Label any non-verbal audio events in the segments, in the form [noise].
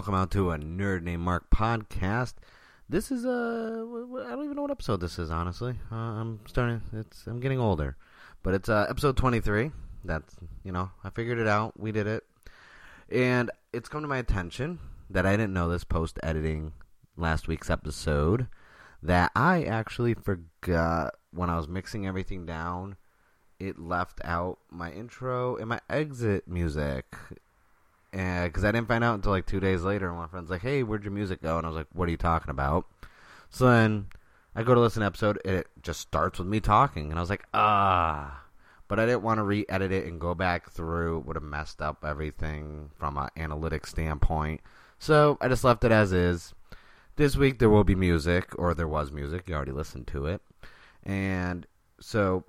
Welcome out to a Nerd Named Mark podcast. This is a I don't even know what episode this is honestly. Uh, I'm starting it's I'm getting older. But it's uh, episode 23. That's, you know, I figured it out. We did it. And it's come to my attention that I didn't know this post editing last week's episode that I actually forgot when I was mixing everything down it left out my intro and my exit music because I didn't find out until like two days later, and my friend's like, "Hey, where'd your music go?" And I was like, "What are you talking about?" So then I go to listen to episode, and it just starts with me talking, and I was like, "Ah." But I didn't want to re-edit it and go back through. Would have messed up everything from an analytic standpoint. So I just left it as is. This week there will be music, or there was music. You already listened to it, and so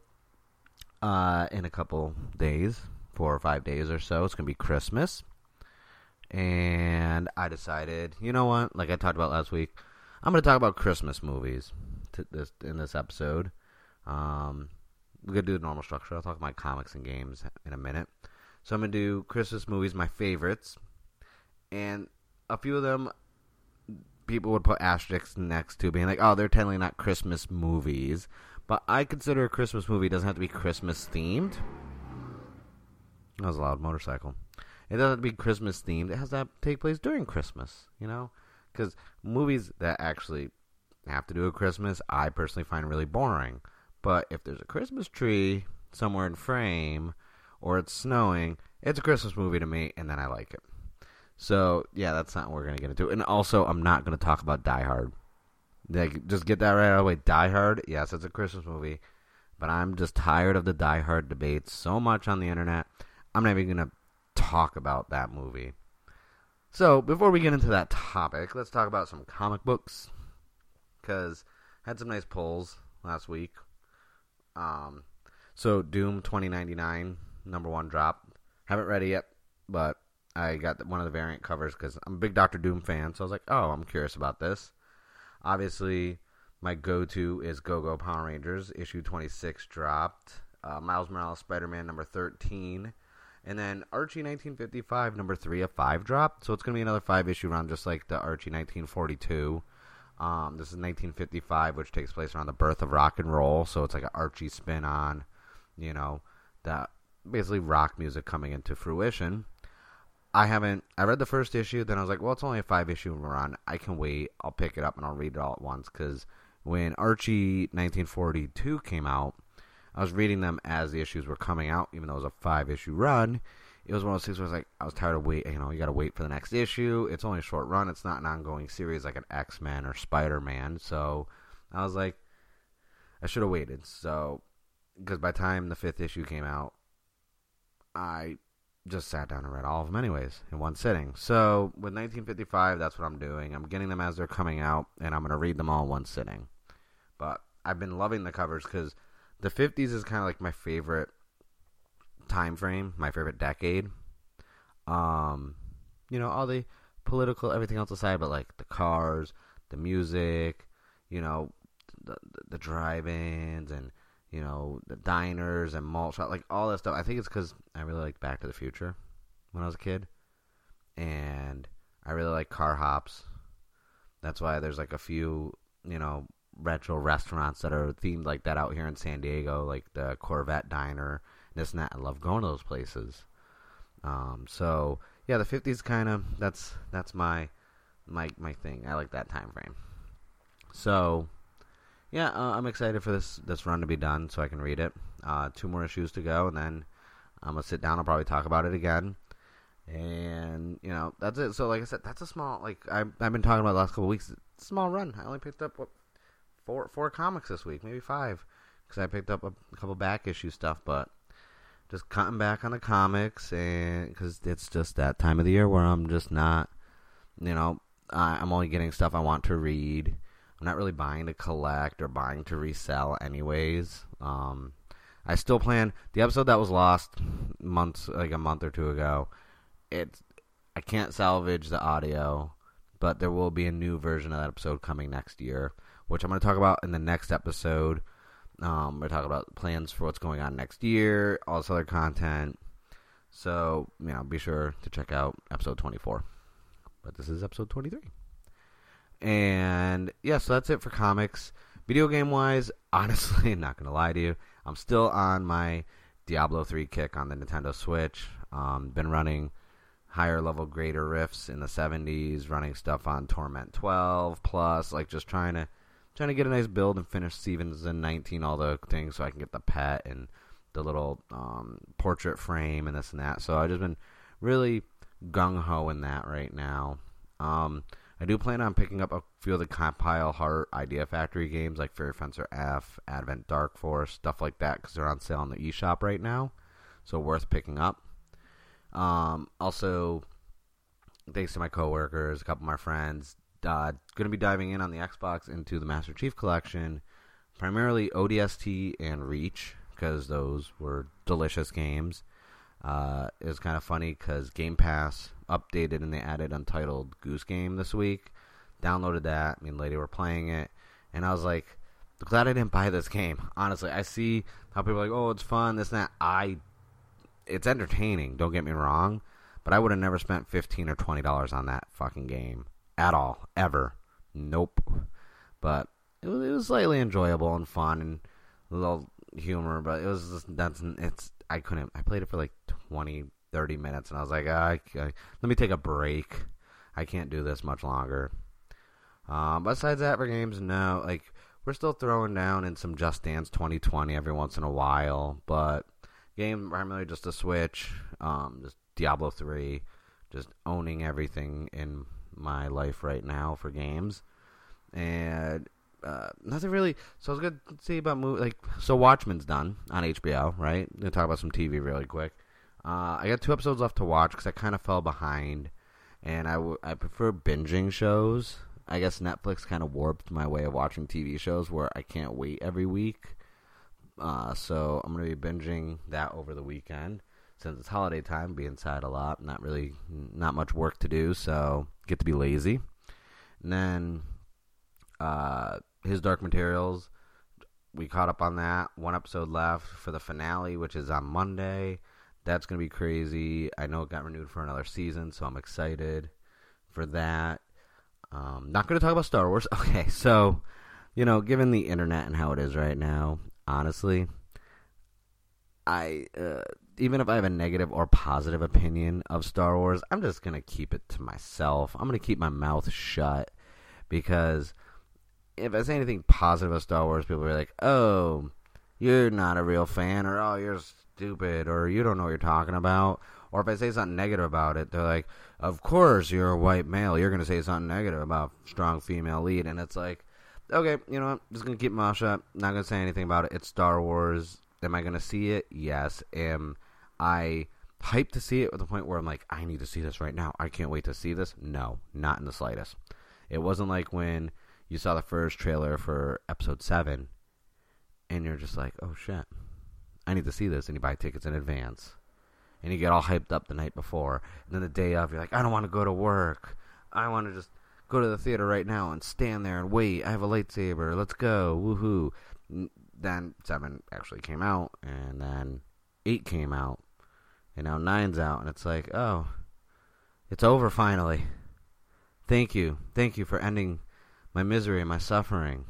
uh, in a couple days, four or five days or so, it's gonna be Christmas and I decided, you know what? Like I talked about last week, I'm going to talk about Christmas movies this in this episode. Um, we're gonna do the normal structure. I'll talk about comics and games in a minute. So I'm gonna do Christmas movies, my favorites, and a few of them people would put asterisks next to being like, oh, they're technically not Christmas movies. But I consider a Christmas movie doesn't have to be Christmas themed. That was a loud motorcycle. It doesn't have to be Christmas themed. It has to take place during Christmas, you know? Because movies that actually have to do with Christmas, I personally find really boring. But if there's a Christmas tree somewhere in frame or it's snowing, it's a Christmas movie to me, and then I like it. So, yeah, that's not what we're going to get into. And also, I'm not going to talk about Die Hard. Like, just get that right out of the way. Die Hard, yes, it's a Christmas movie. But I'm just tired of the Die Hard debates so much on the internet. I'm not even going to talk about that movie. So, before we get into that topic, let's talk about some comic books. Because had some nice pulls last week. Um, so, Doom 2099, number one drop. Haven't read it yet, but I got one of the variant covers because I'm a big Doctor Doom fan. So, I was like, oh, I'm curious about this. Obviously, my go to is Go Go Power Rangers. Issue 26 dropped. Uh, Miles Morales Spider Man number 13 and then Archie 1955, number three of five drop. So it's going to be another five issue run, just like the Archie 1942. Um, this is 1955, which takes place around the birth of rock and roll. So it's like an Archie spin on, you know, that basically rock music coming into fruition. I haven't. I read the first issue, then I was like, well, it's only a five issue run. I can wait. I'll pick it up and I'll read it all at once. Because when Archie 1942 came out, I was reading them as the issues were coming out, even though it was a five issue run. It was one of those things where I was like, I was tired of waiting. You know, you got to wait for the next issue. It's only a short run. It's not an ongoing series like an X Men or Spider Man. So I was like, I should have waited. So because by the time the fifth issue came out, I just sat down and read all of them anyways in one sitting. So with 1955, that's what I'm doing. I'm getting them as they're coming out, and I'm gonna read them all in one sitting. But I've been loving the covers because the 50s is kind of like my favorite time frame, my favorite decade. Um, you know, all the political everything else aside, but like the cars, the music, you know, the the drive-ins and you know the diners and malt shop, like all that stuff. I think it's because I really liked Back to the Future when I was a kid, and I really like car hops. That's why there's like a few, you know, retro restaurants that are themed like that out here in San Diego, like the Corvette Diner, this and that. I love going to those places. Um, so yeah, the fifties kind of that's that's my my my thing. I like that time frame. So yeah, uh, I'm excited for this this run to be done so I can read it. Uh, two more issues to go, and then I'm gonna sit down. I'll probably talk about it again. And you know that's it. So like I said, that's a small like I've I've been talking about the last couple weeks. Small run. I only picked up what four four comics this week, maybe five, because I picked up a, couple back issue stuff. But just cutting back on the comics, and because it's just that time of the year where I'm just not, you know, I, I'm only getting stuff I want to read. I'm not really buying to collect or buying to resell, anyways. Um, I still plan the episode that was lost months, like a month or two ago. It's I can't salvage the audio, but there will be a new version of that episode coming next year which I'm going to talk about in the next episode. Um, we're talking about plans for what's going on next year, all this other content. So, you know, be sure to check out episode 24. but this is episode 23. And yeah, so that's it for comics. Video game wise, [laughs] honestly, I'm not gonna lie to you, I'm still on my Diablo 3 kick on the Nintendo Switch. Um, been running higher level greater rifts in the 70s, running stuff on Torment 12 plus, like just trying to trying to get a nice build and finish Stevens in 19, all the things, so I can get the pet and the little um, portrait frame and this and that. So I've just been really gung ho in that right now. Um, I do plan on picking up a few of the Compile Heart Idea Factory games like Fairy Fencer F, Advent Dark Force, stuff like that because they're on sale on the eShop right now. So worth picking up. Um, also, thanks to my coworkers, a couple of my friends, uh, going to be diving in on the Xbox into the Master Chief Collection, primarily ODST and Reach because those were delicious games. Uh, it was kind of funny because Game Pass updated and they added Untitled Goose Game this week. Downloaded that. Me and Lady were playing it, and I was like, glad I didn't buy this game. Honestly, I see how people are like, oh, it's fun, this and that. I, it's entertaining. Don't get me wrong, but I would have never spent fifteen or twenty dollars on that fucking game at all, ever. Nope. But it was, it was slightly enjoyable and fun and a little humor, but it was just, that's it's I couldn't. I played it for like 20, 30 minutes, and I was like, ah, I, I, let me take a break. I can't do this much longer. Um, besides that, for games, no. Like we're still throwing down in some Just Dance 2020 every once in a while, but game primarily just a Switch, um, just Diablo 3, just owning everything in my life right now for games, and uh, nothing really. So I was gonna see about movie. Like, so Watchmen's done on HBO, right? I'm gonna talk about some TV really quick. Uh, I got two episodes left to watch because I kind of fell behind, and I, w- I prefer binging shows. I guess Netflix kind of warped my way of watching TV shows where I can't wait every week. Uh, so I'm gonna be binging that over the weekend since it's holiday time. Be inside a lot, not really, not much work to do, so get to be lazy. And then uh, his Dark Materials. We caught up on that. One episode left for the finale, which is on Monday. That's to be crazy. I know it got renewed for another season, so I'm excited for that. Um, not to talk about Star Wars. [laughs] Okay, so, you know, given the internet and how it is right now, honestly, I, uh, even if I have a negative or positive opinion of Star Wars, I'm just going to keep it to myself. I'm going to keep my mouth shut because if I say anything positive about Star Wars, people are like, "Oh, you're not a real fan," or "Oh, you're stupid," or "You don't know what you're talking about." Or if I say something negative about it, they're like, "Of course, you're a white male. You're going to say something negative about strong female lead," and it's like, okay, you know what? I'm just gonna keep my mouth shut. Not gonna say anything about it. It's Star Wars. Am I gonna see it? Yes. Am I hyped to see it at the point where I'm like, I need to see this right now. I can't wait to see this. No, not in the slightest. It wasn't like when you saw the first trailer for episode seven, and you're just like, oh shit, I need to see this, and you buy tickets in advance, and you get all hyped up the night before, and then the day of, you're like, I don't want to go to work, I want to just go to the theater right now and stand there and wait. I have a lightsaber. Let's go, woohoo! Then seven actually came out, and then eight came out, and now nine's out, and it's like, oh, it's over finally. Thank you, thank you for ending my misery and my suffering.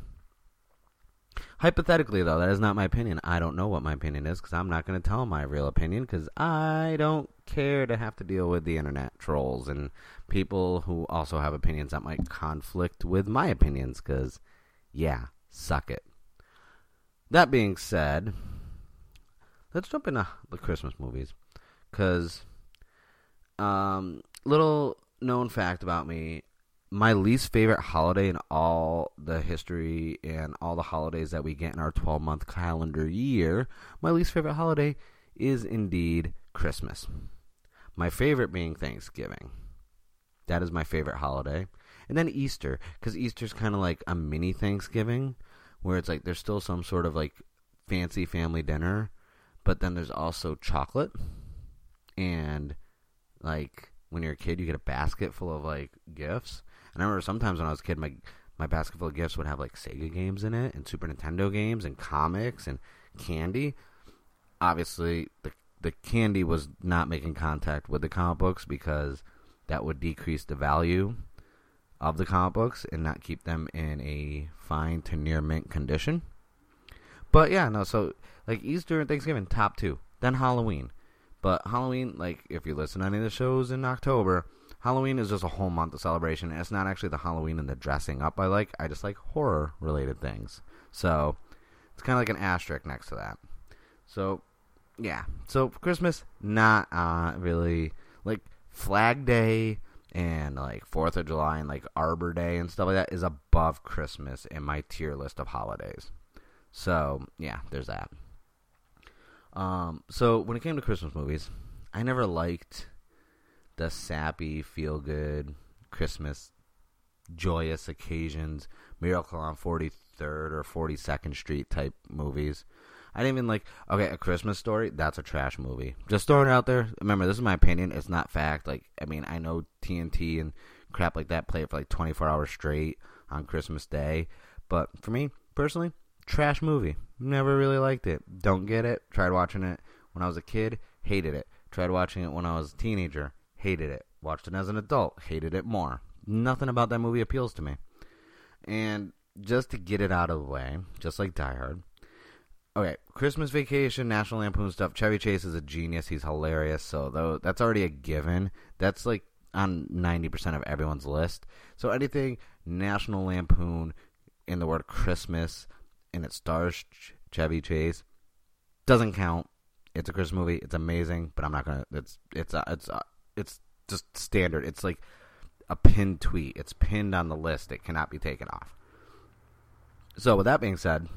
Hypothetically, though, that is not my opinion. I don't know what my opinion is because I'm not going to tell my real opinion because I don't care to have to deal with the internet trolls and people who also have opinions that might conflict with my opinions because, yeah, suck it. That being said, let's jump into the Christmas movies because, um, little known fact about me my least favorite holiday in all the history and all the holidays that we get in our 12 month calendar year, my least favorite holiday is indeed Christmas. My favorite being Thanksgiving. That is my favorite holiday. And then Easter, because Easter's kind of like a mini Thanksgiving, where it's like there's still some sort of like fancy family dinner, but then there's also chocolate. And like when you're a kid, you get a basket full of like gifts And I remember sometimes when I was a kid, my my basket full of gifts would have like Sega games in it, and Super Nintendo games, and comics, and candy. Obviously, the the candy was not making contact with the comic books because that would decrease the value of the comic books and not keep them in a fine to near mint condition. But yeah, no, so like Easter and Thanksgiving, top two. Then Halloween. But Halloween, like if you listen to any of the shows in October, Halloween is just a whole month of celebration. It's not actually the Halloween and the dressing up I like. I just like horror related things. So it's kind of like an asterisk next to that. So yeah. So Christmas, not uh, really like Flag Day and like Fourth of July and like Arbor Day and stuff like that is above Christmas in my tier list of holidays. So yeah, there's that. Um, so when it came to Christmas movies, I never liked the sappy, feel good Christmas joyous occasions, Miracle on 43rd or 42nd Street type movies. I didn't even like okay, a Christmas story, that's a trash movie. Just throwing it out there. Remember, this is my opinion, it's not fact. Like I mean, I know TNT and crap like that play it for like 24 hours straight on Christmas Day, but for me personally, trash movie. Never really liked it. Don't get it. Tried watching it when I was a kid, hated it. Tried watching it when I was a teenager, hated it. Watched it as an adult, hated it more. Nothing about that movie appeals to me. And just to get it out of the way, just like Die Hard. Okay, Christmas Vacation, National Lampoon stuff. Chevy Chase is a genius. He's hilarious. So though that's already a given. That's like on ninety percent of everyone's list. So anything National Lampoon in the word Christmas and it stars Chevy Chase doesn't count. It's a Christmas movie. It's amazing, but I'm not gonna. It's it's uh, it's uh, it's just standard. It's like a pinned tweet. It's pinned on the list. It cannot be taken off. So with that being said,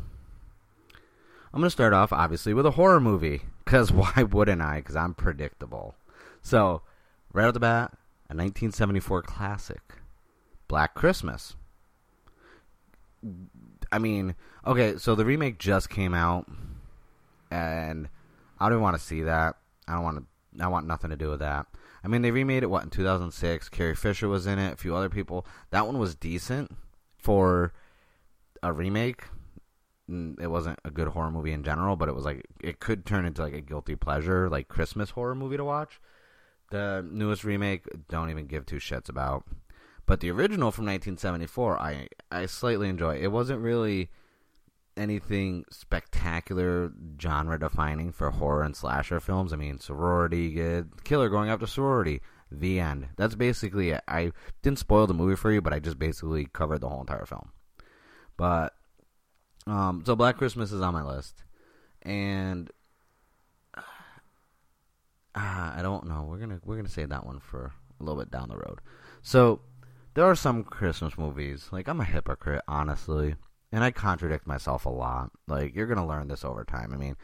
I'm gonna start off obviously with a horror movie because [laughs] why wouldn't I? Because I'm predictable. So right off the bat, a 1974 classic, Black Christmas. I mean, okay, so the remake just came out, and I don't want to see that. I don't want to. I want nothing to do with that. I mean, they remade it what in 2006. Carrie Fisher was in it. A few other people. That one was decent for a remake. It wasn't a good horror movie in general, but it was like it could turn into like a guilty pleasure, like Christmas horror movie to watch. The newest remake, don't even give two shits about. But the original from 1974, I I slightly enjoy. It wasn't really anything spectacular, genre defining for horror and slasher films. I mean, sorority, good killer going after sorority. The end. That's basically it. I didn't spoil the movie for you, but I just basically covered the whole entire film. But um, so Black Christmas is on my list, and uh, I don't know. We're gonna we're gonna save that one for a little bit down the road. So there are some Christmas movies. Like I'm a hypocrite, honestly, and I contradict myself a lot. Like you're gonna learn this over time. I mean,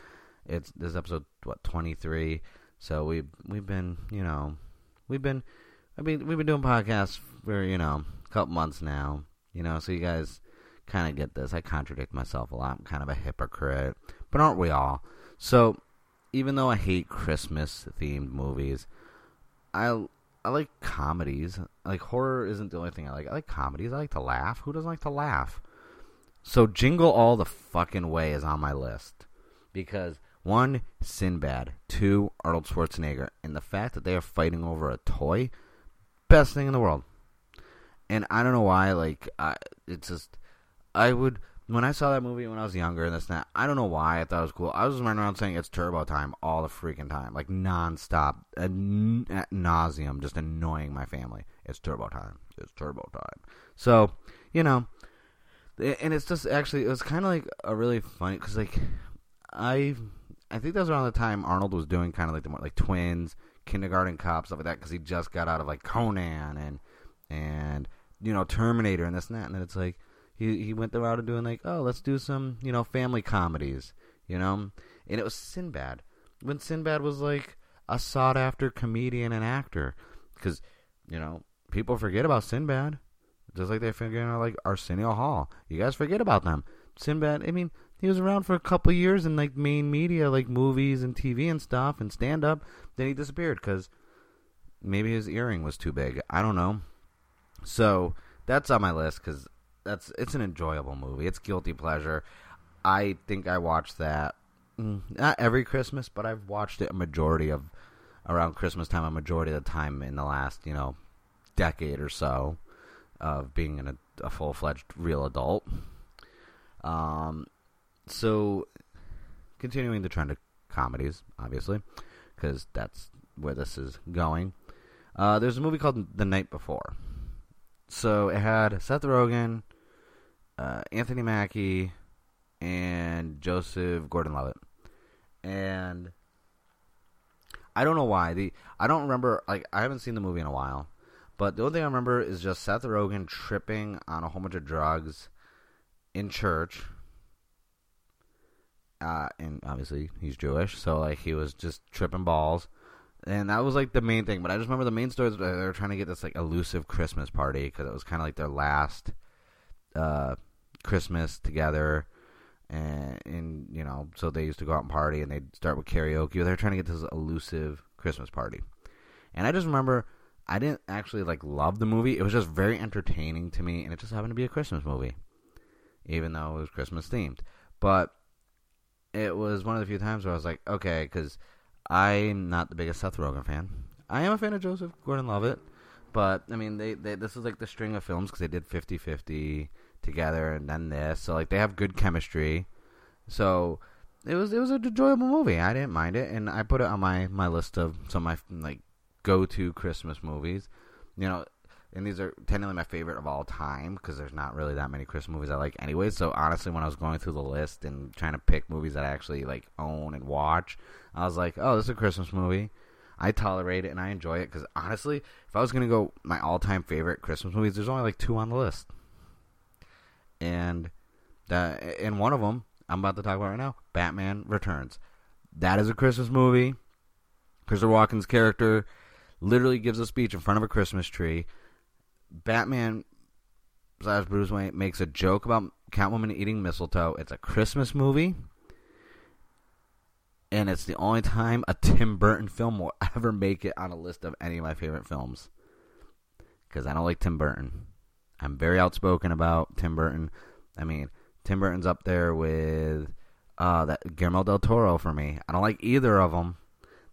it's this episode what 23. So we we've been you know we've been I mean we've been doing podcasts for you know a couple months now. You know, so you guys kind of get this. I contradict myself a lot. I'm kind of a hypocrite, but aren't we all? So even though I hate Christmas themed movies, I I like comedies. Like horror isn't the only thing I like. I like comedies. I like to laugh. Who doesn't like to laugh? So Jingle All the fucking Way is on my list because one, Sinbad, two, Arnold Schwarzenegger, and the fact that they are fighting over a toy, best thing in the world. And I don't know why, like, I, it's just, I would when I saw that movie when I was younger and this and that, I don't know why I thought it was cool. I was just running around saying it's turbo time all the freaking time, like nonstop, ad, ad nauseum, just annoying my family. It's turbo time. It's turbo time. So, you know, and it's just actually it was kind of like a really funny because like I I think that was around the time Arnold was doing kind of like the more like twins, kindergarten cop stuff like that because he just got out of like Conan and and you know Terminator and this and that, and then it's like he he went the route of doing like, oh, let's do some you know family comedies, you know, and it was Sinbad when Sinbad was like a sought after comedian and actor because you know people forget about Sinbad just like they forget about like Arsenio Hall. You guys forget about them. Sinbad, I mean, he was around for a couple years in like main media, like movies and TV and stuff and stand up. Then he disappeared because maybe his earring was too big. I don't know. So that's on my list because that's it's an enjoyable movie. It's guilty pleasure. I think I watched that mm, not every Christmas, but I've watched it a majority of around Christmas time, a majority of the time in the last you know decade or so of being in a, a full fledged real adult. Um, so continuing the trend of comedies, obviously, because that's where this is going. Uh, there's a movie called The Night Before. So it had Seth Rogen, uh, Anthony Mackie, and Joseph Gordon-Levitt, and I don't know why. The I don't remember like I haven't seen the movie in a while, but the only thing I remember is just Seth Rogen tripping on a whole bunch of drugs in church. Uh, and obviously he's Jewish, so like he was just tripping balls, and that was like the main thing. But I just remember the main story is they were trying to get this like elusive Christmas party because it was kind of like their last uh, Christmas together, and, and you know, so they used to go out and party, and they'd start with karaoke. They're trying to get this elusive Christmas party, and I just remember I didn't actually like love the movie. It was just very entertaining to me, and it just happened to be a Christmas movie, even though it was Christmas themed. But it was one of the few times where I was like, okay, because I'm not the biggest Seth Rogen fan. I am a fan of Joseph Gordon-Levitt, but I mean, they, they this is like the string of films because they did 50-50 together, and then this, so like they have good chemistry. So it was it was an enjoyable movie. I didn't mind it, and I put it on my my list of some of my like go to Christmas movies. You know, and these are technically my favorite of all time because there's not really that many Christmas movies I like anyway. So honestly, when I was going through the list and trying to pick movies that I actually like own and watch, I was like, oh, this is a Christmas movie. I tolerate it and I enjoy it because honestly, if I was gonna go my all time favorite Christmas movies, there's only like two on the list, and that and one of them I'm about to talk about right now, Batman Returns. That is a Christmas movie. Christopher Walken's character literally gives a speech in front of a Christmas tree. Batman slash Bruce Wayne makes a joke about Catwoman eating mistletoe. It's a Christmas movie. And it's the only time a Tim Burton film will [laughs] ever make it on a list of any of my favorite films. Because I don't like Tim Burton. I'm very outspoken about Tim Burton. I mean, Tim Burton's up there with uh, that Guillermo del Toro for me. I don't like either of them.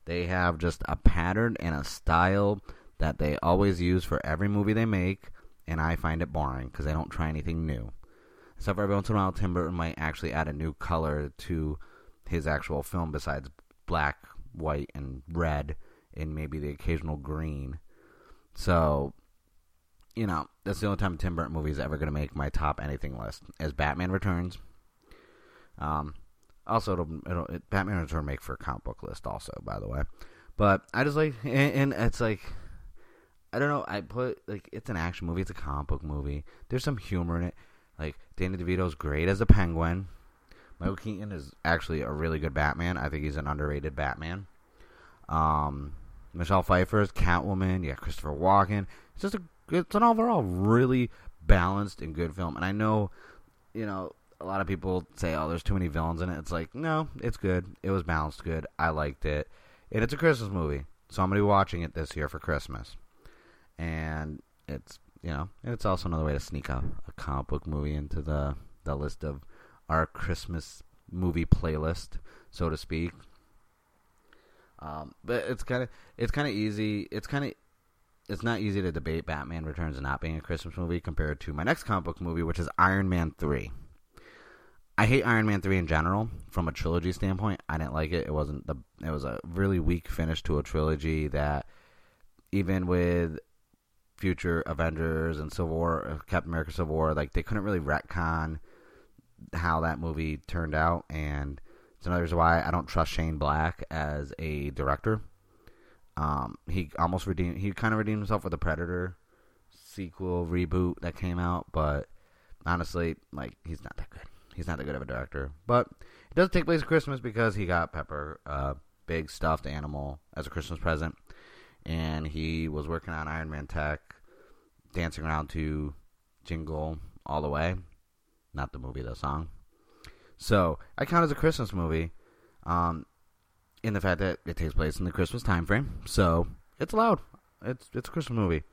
They have just a pattern and a style that they always use for every movie they make, and I find it boring because they don't try anything new. So for every once in a while, Tim Burton might actually add a new color to his actual film besides black, white, and red, and maybe the occasional green. So, you know, that's the only time Tim Burton movie is ever going to make my top anything list. As Batman Returns. Um, also, it'll, it'll it, Batman Returns make for a comic book list, also, by the way. But I just like, and, and it's like, I don't know. I put like it's an action movie. It's a comic book movie. There's some humor in it. Like Danny DeVito's great as a Penguin. Michael Keaton is actually a really good Batman. I think he's an underrated Batman. Um, Michelle Pfeiffer's Catwoman. Yeah, Christopher Walken. It's just a it's an overall really balanced and good film. And I know, you know, a lot of people say, "Oh, there's too many villains in it." It's like, no, it's good. It was balanced good. I liked it, and it's a Christmas movie, so I'm gonna be watching it this year for Christmas and it's you know it's also another way to sneak a, a comic book movie into the the list of our Christmas movie playlist, so to speak. Um, but it's kind of it's kind of easy. It's kind of it's not easy to debate Batman Returns not being a Christmas movie compared to my next comic book movie, which is Iron Man three. I hate Iron Man three in general from a trilogy standpoint. I didn't like it. It wasn't the. It was a really weak finish to a trilogy that, even with future Avengers and Civil War, uh, Captain America Civil War, like they couldn't really retcon how that movie turned out, and it's another reason why I don't trust Shane Black as a director. Um, he almost redeemed, he kind of redeemed himself with the Predator sequel reboot that came out, but honestly, like he's not that good. He's not that good of a director, but it does take place at Christmas because he got Pepper, uh, big stuffed animal, as a Christmas present and he was working on Iron Man tech, dancing around to Jingle All the Way, not the movie, the song. So I count as a Christmas movie, um, in the fact that it takes place in the Christmas time frame. So it's allowed. It's it's a Christmas movie.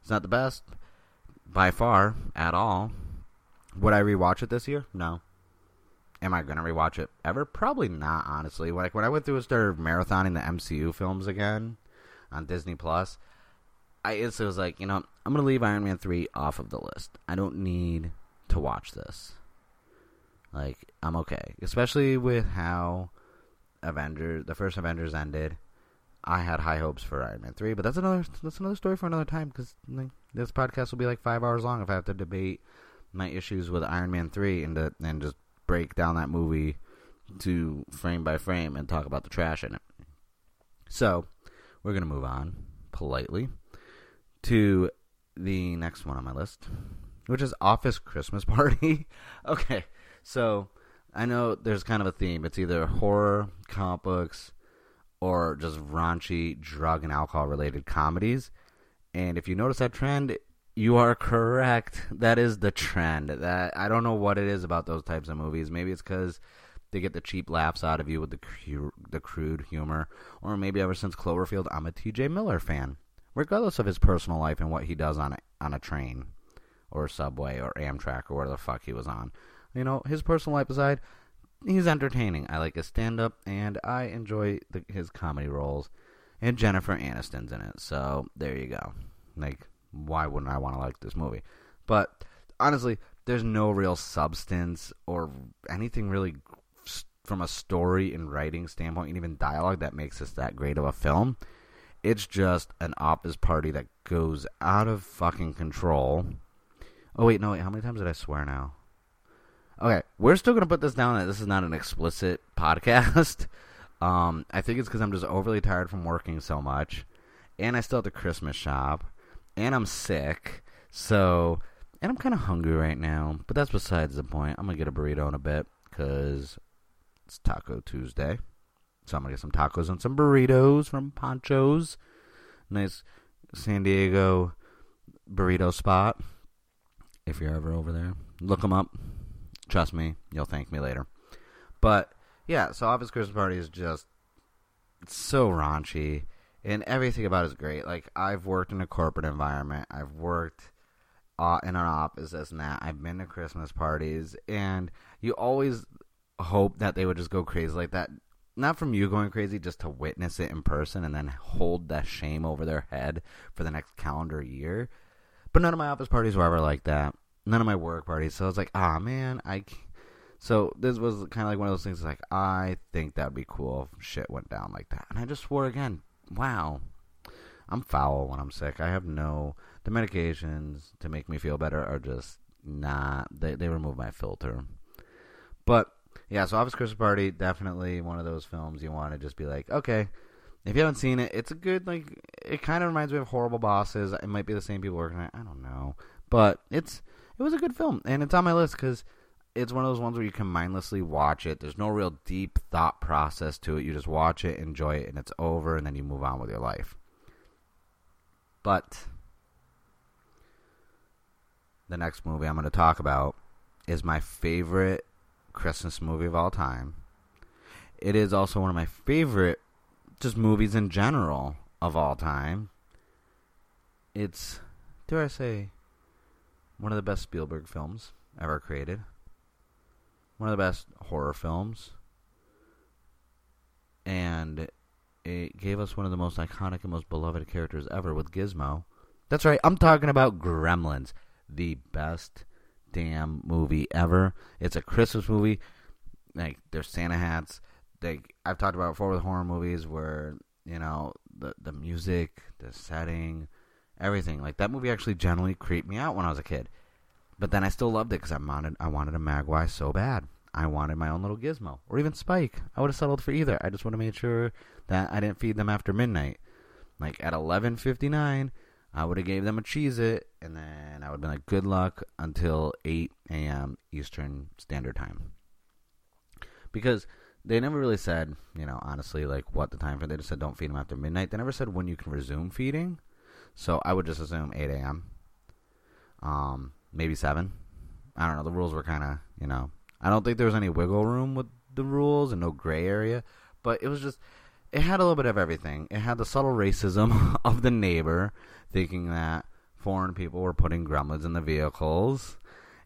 It's not the best by far at all. Would I rewatch it this year? No. Am I gonna rewatch it ever? Probably not. Honestly, like when I went through and started marathoning the MCU films again, on Disney Plus. I it was like you know I'm gonna leave Iron Man three off of the list. I don't need to watch this. Like I'm okay, especially with how Avengers, the first Avengers ended. I had high hopes for Iron Man three, but that's another that's another story for another time because like, this podcast will be like five hours long if I have to debate my issues with Iron Man three and to, and just break down that movie to frame by frame and talk about the trash in it. So we're gonna move on politely to the next one on my list, which is Office Christmas [laughs] Party. okay, so I know there's kind of a theme. It's either horror, comic books, or just raunchy drug and alcohol related comedies. And if you notice that trend, you are correct. That is the trend. That I don't know what it is about those types of movies. Maybe it's because they get the cheap laughs out of you with the cru- the crude humor, or maybe ever since Cloverfield, I'm a T.J. Miller fan, regardless of his personal life and what he does on a, on a train, or subway, or Amtrak, or where the fuck he was on. You know, his personal life aside, he's entertaining. I like his stand up, and I enjoy the, his comedy roles. And Jennifer Aniston's in it, so there you go. Like, why wouldn't I want to like this movie? But honestly, there's no real substance or anything really from a story and writing standpoint, and even dialogue that makes this that great of a film. It's just an office party that goes out of fucking control. Oh wait, no, wait, how many times did I swear now? Okay, we're still gonna put this down that this is not an explicit [laughs] podcast. um, I think it's because I'm just overly tired from working so much, and I still have the Christmas shop, and I'm sick, so and I'm kind of hungry right now. But that's besides the point. I'm gonna get a burrito in a bit because it's Taco Tuesday, so I'm gonna get some tacos and some burritos from Pancho's, nice San Diego burrito spot. If you're ever over there, look them up. Trust me, you'll thank me later. But yeah, so Office Christmas Party is just so raunchy, and everything about it is great. Like I've worked in a corporate environment, I've worked uh, in an office as that. I've been to Christmas parties, and you always hope that they would just go crazy like that. Not from you going crazy, just to witness it in person and then hold that shame over their head for the next calendar year. But none of my office parties were ever like that none of my work parties. So I was like, ah, man, I. So this was kind of like one of those things. Like I think that'd be cool if shit went down like that. And I just swore again. Wow, I'm foul when I'm sick. I have no the medications to make me feel better are just not. They they remove my filter. But yeah, so Office Christmas Party definitely one of those films you want to just be like, okay. If you haven't seen it, it's a good like. It kind of reminds me of Horrible Bosses. It might be the same people working it. I don't know, but it's it was a good film, and it's on my list because it's one of those ones where you can mindlessly watch it. There's no real deep thought process to it. You just watch it, enjoy it, and it's over, and then you move on with your life. But the next movie I'm going to talk about is my favorite Christmas movie of all time. It is also one of my favorite just movies in general of all time. It's dare I say one of the best Spielberg films ever created. One of the best horror films. And it gave us one of the most iconic and most beloved characters ever with Gizmo. That's right, I'm talking about Gremlins, the best damn movie ever. It's a Christmas movie. Like there's Santa hats. Like I've talked about before with horror movies where, you know, the the music, the setting, everything. Like that movie actually generally creeped me out when I was a kid, but then I still loved it because I wanted I wanted a Mogwai so bad. I wanted my own little gizmo, or even Spike. I would have settled for either. I just would have made sure that I didn't feed them after midnight. Like at eleven fifty nine, I would have gave them a Cheez-It, and then I would have been like, "Good luck until eight a.m. Eastern Standard Time." Because they never really said, you know, honestly, like what the time for. They just said don't feed them after midnight. They never said when you can resume feeding. So I would just assume 8 a.m. Um, maybe 7. I don't know. The rules were kind of, you know, I don't think there was any wiggle room with the rules and no gray area, but it was just, it had a little bit of everything. It had the subtle racism [laughs] of the neighbor thinking that foreign people were putting gremlins in the vehicles.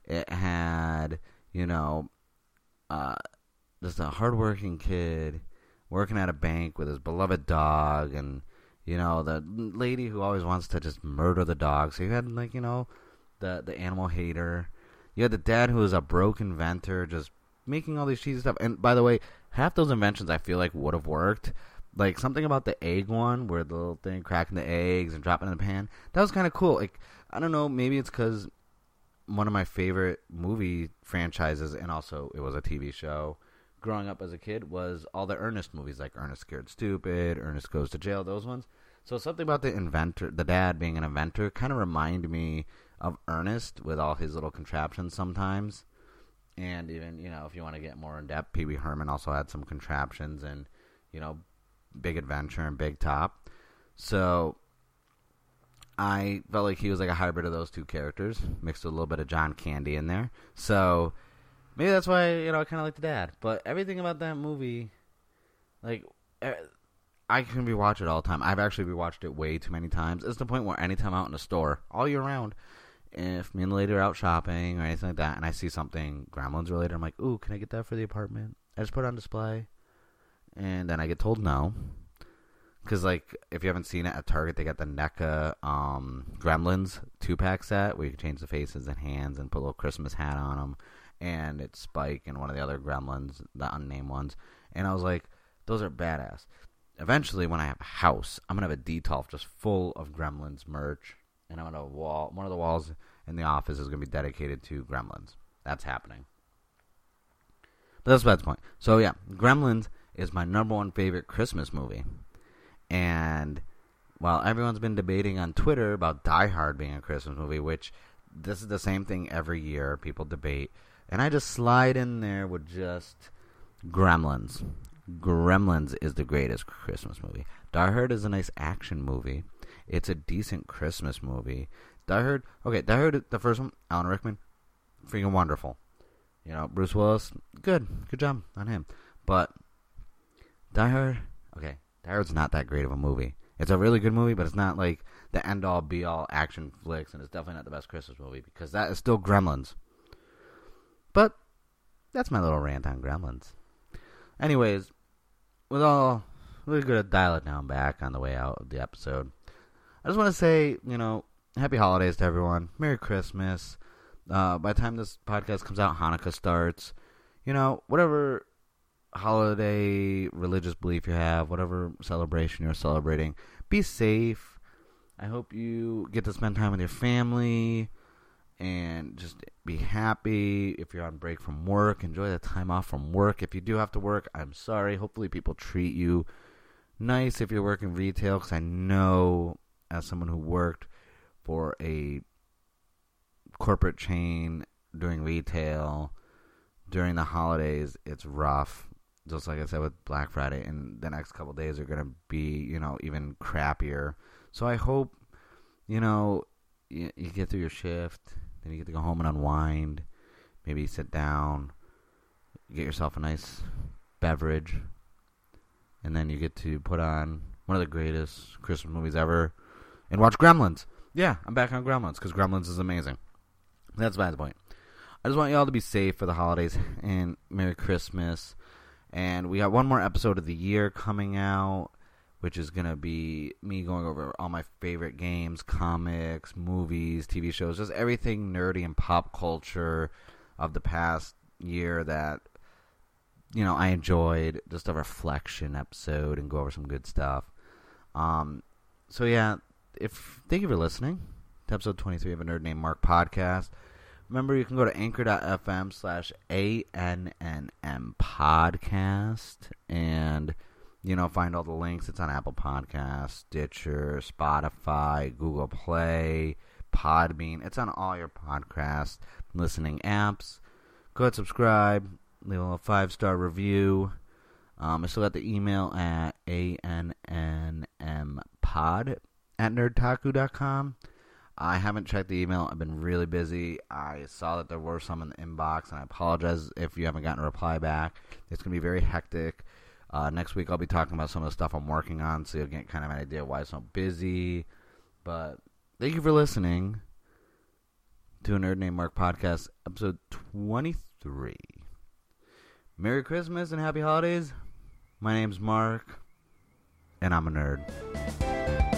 It had, you know, uh, just a hardworking kid working at a bank with his beloved dog and You know, the lady who always wants to just murder the dog. So you had like you know, the the animal hater. You had the dad who was a broke inventor, just making all these cheesy stuff. And by the way, half those inventions I feel like would have worked. Like something about the egg one, where the little thing cracking the eggs and dropping in the pan. That was kind of cool. Like I don't know, maybe it's because one of my favorite movie franchises, and also it was a TV show. Growing up as a kid was all the Ernest movies, like Ernest Scared Stupid, Ernest Goes to Jail, those ones. So something about the inventor, the dad being an inventor, kind of reminded me of Ernest with all his little contraptions sometimes. And even you know, if you want to get more in depth, Pee Wee Herman also had some contraptions, and you know, Big Adventure and Big Top. So I felt like he was like a hybrid of those two characters, mixed with a little bit of John Candy in there. So maybe that's why you know I kind of like the dad. But everything about that movie, like I can rewatch it all the time. I've actually rewatched it way too many times. It's the point where anytime I'm out in the store all year round, if me and the lady are out shopping or anything like that, and I see something Gremlins related, I'm like, "Ooh, can I get that for the apartment?" I just put it on display, and then I get told no. Because like, if you haven't seen it at Target, they got the NECA um, Gremlins two pack set where you can change the faces and hands and put a little Christmas hat on them, and it's Spike and one of the other Gremlins, the unnamed ones. And I was like, those are badass. Eventually, when I have a house, I'm gonna have a detolf just full of Gremlins merch, and I'm gonna wall one of the walls in the office is gonna be dedicated to Gremlins. That's happening. But that's besides the point. So yeah, Gremlins is my number one favorite Christmas movie. And while everyone's been debating on Twitter about Die Hard being a Christmas movie, which this is the same thing every year, people debate, and I just slide in there with just Gremlins. Gremlins is the greatest Christmas movie. Die Hard is a nice action movie. It's a decent Christmas movie. Die Hard, okay, Die Hard, the first one, Alan Rickman, freaking wonderful. You know, Bruce Willis, good, good job on him. But Die Hard, okay, Die Hard's not that great of a movie. It's a really good movie, but it's not like the end all be all action flicks, and it's definitely not the best Christmas movie because that is still Gremlins. But that's my little rant on Gremlins. Anyways, with all we're gonna dial it down back on the way out of the episode. I just want to say, you know, happy holidays to everyone. Merry Christmas. Uh, by the time this podcast comes out, Hanukkah starts. You know, whatever holiday religious belief you have, whatever celebration you're celebrating, be safe. I hope you get to spend time with your family and just be happy. If you're on break from work, enjoy the time off from work. If you do have to work, I'm sorry. Hopefully, people treat you nice if you're working retail because I know as someone who worked for a corporate chain doing retail during the holidays, it's rough just like I said with Black Friday, and the next couple days are going to be, you know, even crappier. So I hope, you know, you, you, get through your shift, then you get to go home and unwind, maybe sit down, get yourself a nice beverage, and then you get to put on one of the greatest Christmas movies ever and watch Gremlins. Yeah, I'm back on Gremlins because Gremlins is amazing. That's the point. I just want y'all to be safe for the holidays and Merry Christmas. And we got one more episode of the year coming out, which is going to be me going over all my favorite games, comics, movies, TV shows, just everything nerdy and pop culture of the past year that you know I enjoyed. Just a reflection episode and go over some good stuff. Um, so yeah, if thank you for listening to episode twenty three of a nerd named Mark podcast. Remember, you can go to anchor.fm slash ANNM podcast and, you know, find all the links. It's on Apple Podcasts, Stitcher, Spotify, Google Play, Podbean. It's on all your podcast listening apps. Go ahead, subscribe, leave a five star review. Um, I still got the email at ANNMpod at nerdtaku.com. I haven't checked the email. I've been really busy. I saw that there were some in the inbox, and I apologize if you haven't gotten a reply back. It's going to be very hectic. Uh, next week, I'll be talking about some of the stuff I'm working on, so you'll get kind of an idea why it's so busy. But thank you for listening to a Nerd Named Mark podcast, episode 23. Merry Christmas and Happy Holidays. My name's Mark. and I'm a nerd.